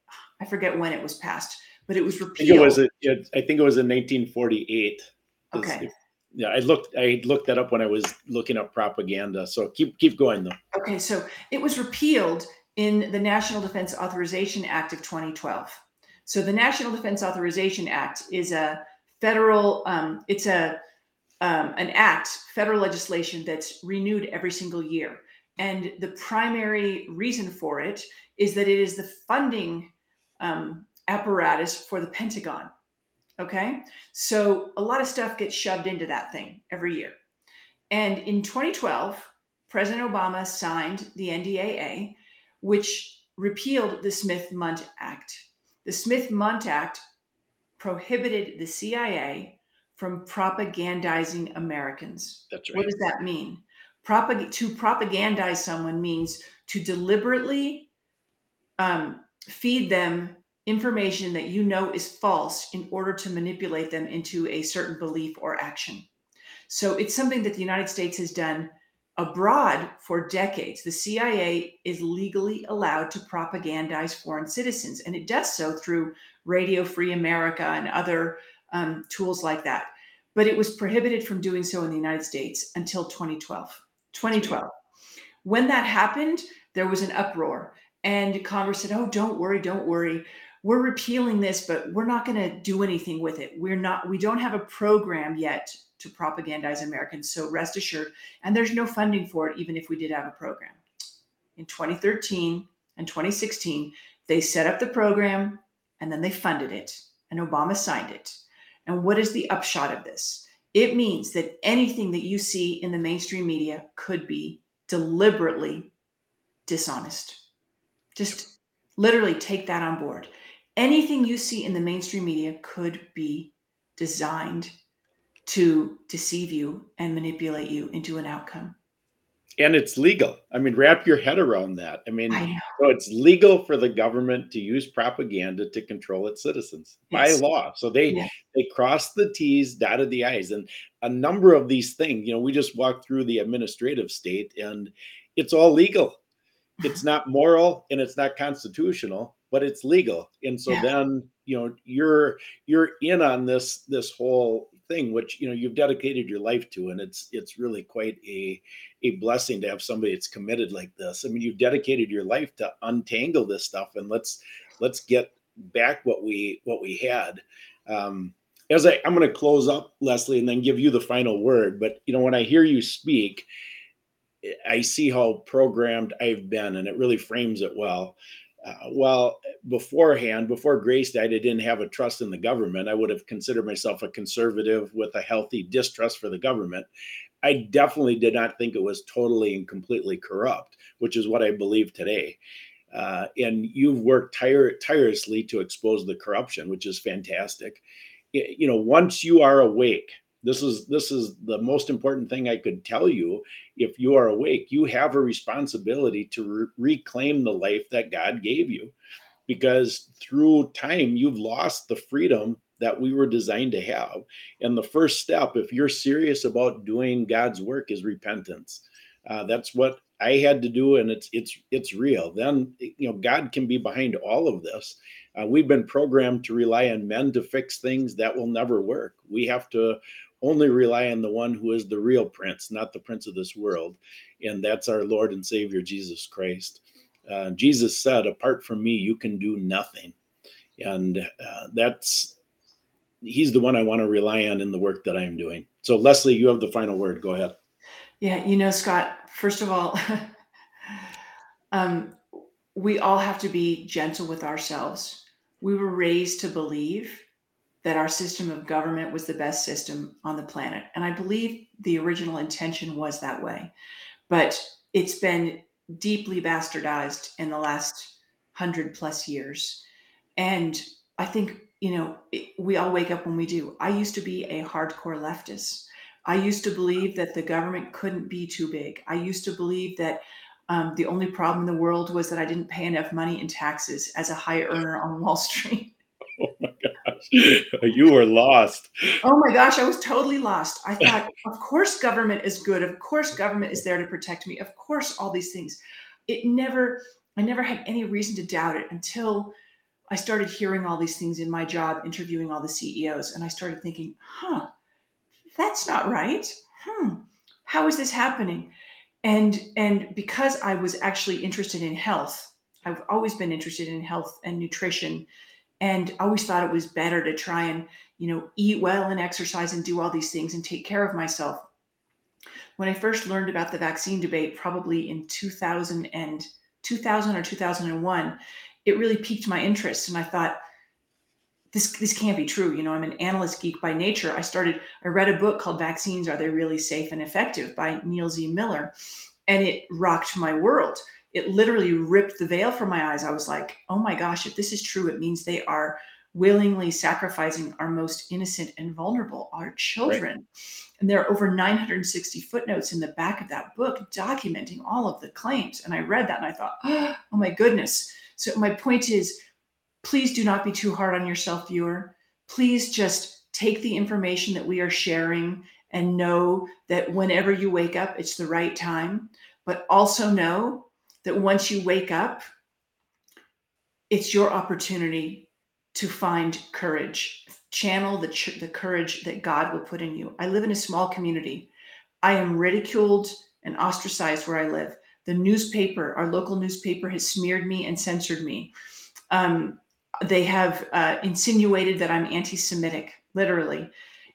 I forget when it was passed, but it was I think repealed. it was. a- it- I think it was in 1948. Okay. Yeah, I looked. I looked that up when I was looking up propaganda. So keep keep going though. Okay, so it was repealed in the National Defense Authorization Act of 2012. So the National Defense Authorization Act is a federal, um, it's a um, an act, federal legislation that's renewed every single year. And the primary reason for it is that it is the funding um, apparatus for the Pentagon. Okay, so a lot of stuff gets shoved into that thing every year. And in 2012, President Obama signed the NDAA, which repealed the Smith Mundt Act. The Smith Mundt Act prohibited the CIA from propagandizing Americans. That's right. What does that mean? Propag- to propagandize someone means to deliberately um, feed them information that you know is false in order to manipulate them into a certain belief or action. So it's something that the United States has done abroad for decades. The CIA is legally allowed to propagandize foreign citizens, and it does so through Radio Free America and other um, tools like that. But it was prohibited from doing so in the United States until 2012. 2012. When that happened, there was an uproar, and Congress said, "Oh, don't worry, don't worry. We're repealing this, but we're not going to do anything with it. We're not. We don't have a program yet to propagandize Americans. So rest assured, and there's no funding for it, even if we did have a program. In 2013 and 2016, they set up the program and then they funded it, and Obama signed it. And what is the upshot of this? It means that anything that you see in the mainstream media could be deliberately dishonest. Just literally take that on board. Anything you see in the mainstream media could be designed to deceive you and manipulate you into an outcome. and it's legal. I mean, wrap your head around that. I mean, I so it's legal for the government to use propaganda to control its citizens Yes. by law. So they Yeah. they crossed the T's, dotted the I's, and a number of these things. You know, we just walked through the administrative state, and it's all legal. It's not moral and it's not constitutional, but it's legal. And so Yeah. then you know you're you're in on this this whole thing, which you know you've dedicated your life to, and it's it's really quite a a blessing to have somebody that's committed like this. I mean, you've dedicated your life to untangle this stuff, and let's let's get back what we what we had. Um, as I, I'm going to close up, Leslie, and then give you the final word. But you know, when I hear you speak, I see how programmed I've been, and it really frames it well. Uh, well, beforehand, before Grace died, I didn't have a trust in the government. I would have considered myself a conservative with a healthy distrust for the government. I definitely did not think it was totally and completely corrupt, which is what I believe today. Uh, and you've worked tire- tirelessly to expose the corruption, which is fantastic. You know, once you are awake, this is this is the most important thing I could tell you. If you are awake, you have a responsibility to re- reclaim the life that God gave you, because through time you've lost the freedom that we were designed to have. And the first step, if you're serious about doing God's work, is repentance. Uh, that's what I had to do, and it's it's it's real. Then you know God can be behind all of this. Uh, we've been programmed to rely on men to fix things that will never work. We have to only rely on the one who is the real prince, not the prince of this world, and that's our Lord and Savior Jesus Christ. Uh, Jesus said, "Apart from me, you can do nothing," and uh, that's he's the one I want to rely on in the work that I'm doing. So, Leslie, you have the final word. Go ahead. Yeah, you know, Scott, first of all, um, we all have to be gentle with ourselves. We were raised to believe that our system of government was the best system on the planet. And I believe the original intention was that way. But it's been deeply bastardized in the last hundred plus years. And I think, you know, we all wake up when we do. I used to be a hardcore leftist. I used to believe that the government couldn't be too big. I used to believe that um, the only problem in the world was that I didn't pay enough money in taxes as a high earner on Wall Street. You were lost. Oh my gosh, I was totally lost. I thought, of course, government is good. Of course, government is there to protect me. Of course, all these things. It never, I never had any reason to doubt it until I started hearing all these things in my job, interviewing all the CEOs, and I started thinking, huh, that's not right. Hmm, how is this happening? And and because I was actually interested in health, I've always been interested in health and nutrition and always thought it was better to try and you know eat well and exercise and do all these things and take care of myself. When i first learned about the vaccine debate probably in 2000 and 2000 or 2001 it really piqued my interest and i thought this this can't be true you know i'm an analyst geek by nature. I started i read a book called vaccines are they really safe and effective by neil z. Miller and it rocked my world it literally ripped the veil from my eyes. I was like, oh my gosh, if this is true, it means they are willingly sacrificing our most innocent and vulnerable, our children. Right. And there are over 960 footnotes in the back of that book documenting all of the claims. And I read that and I thought, oh my goodness. So my point is, please do not be too hard on yourself, viewer. Please just take the information that we are sharing and know that whenever you wake up, it's the right time. But also know that once you wake up, it's your opportunity to find courage, channel the, ch- the courage that God will put in you. I live in a small community. I am ridiculed and ostracized where I live. The newspaper, our local newspaper, has smeared me and censored me. Um, they have uh, insinuated that I'm anti Semitic, literally.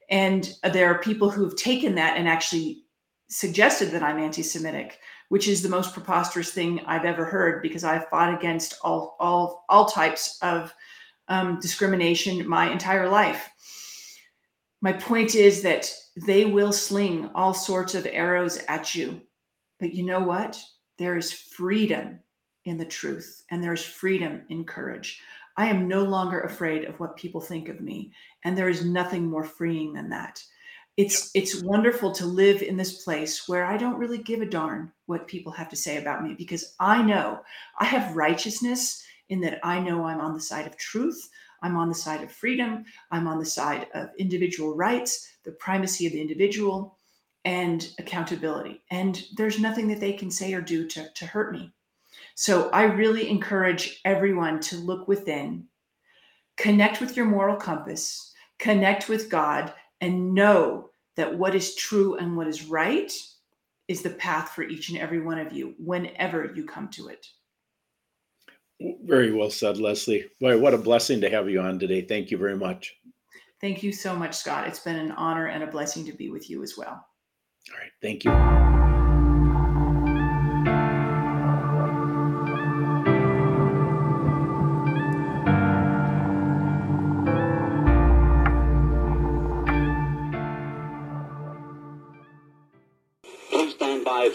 And there are people who have taken that and actually suggested that I'm anti Semitic which is the most preposterous thing I've ever heard because I've fought against all all all types of um, discrimination my entire life. My point is that they will sling all sorts of arrows at you, but you know what? There is freedom in the truth, and there is freedom in courage. I am no longer afraid of what people think of me, and there is nothing more freeing than that. It's it's wonderful to live in this place where I don't really give a darn what people have to say about me because I know I have righteousness in that I know I'm on the side of truth, I'm on the side of freedom, I'm on the side of individual rights, the primacy of the individual, and accountability. And there's nothing that they can say or do to, to hurt me. So I really encourage everyone to look within, connect with your moral compass, connect with God, and know that what is true and what is right is the path for each and every one of you whenever you come to it. Very well said, Leslie. Boy, what a blessing to have you on today. Thank you very much. Thank you so much, Scott. It's been an honor and a blessing to be with you as well. All right. Thank you.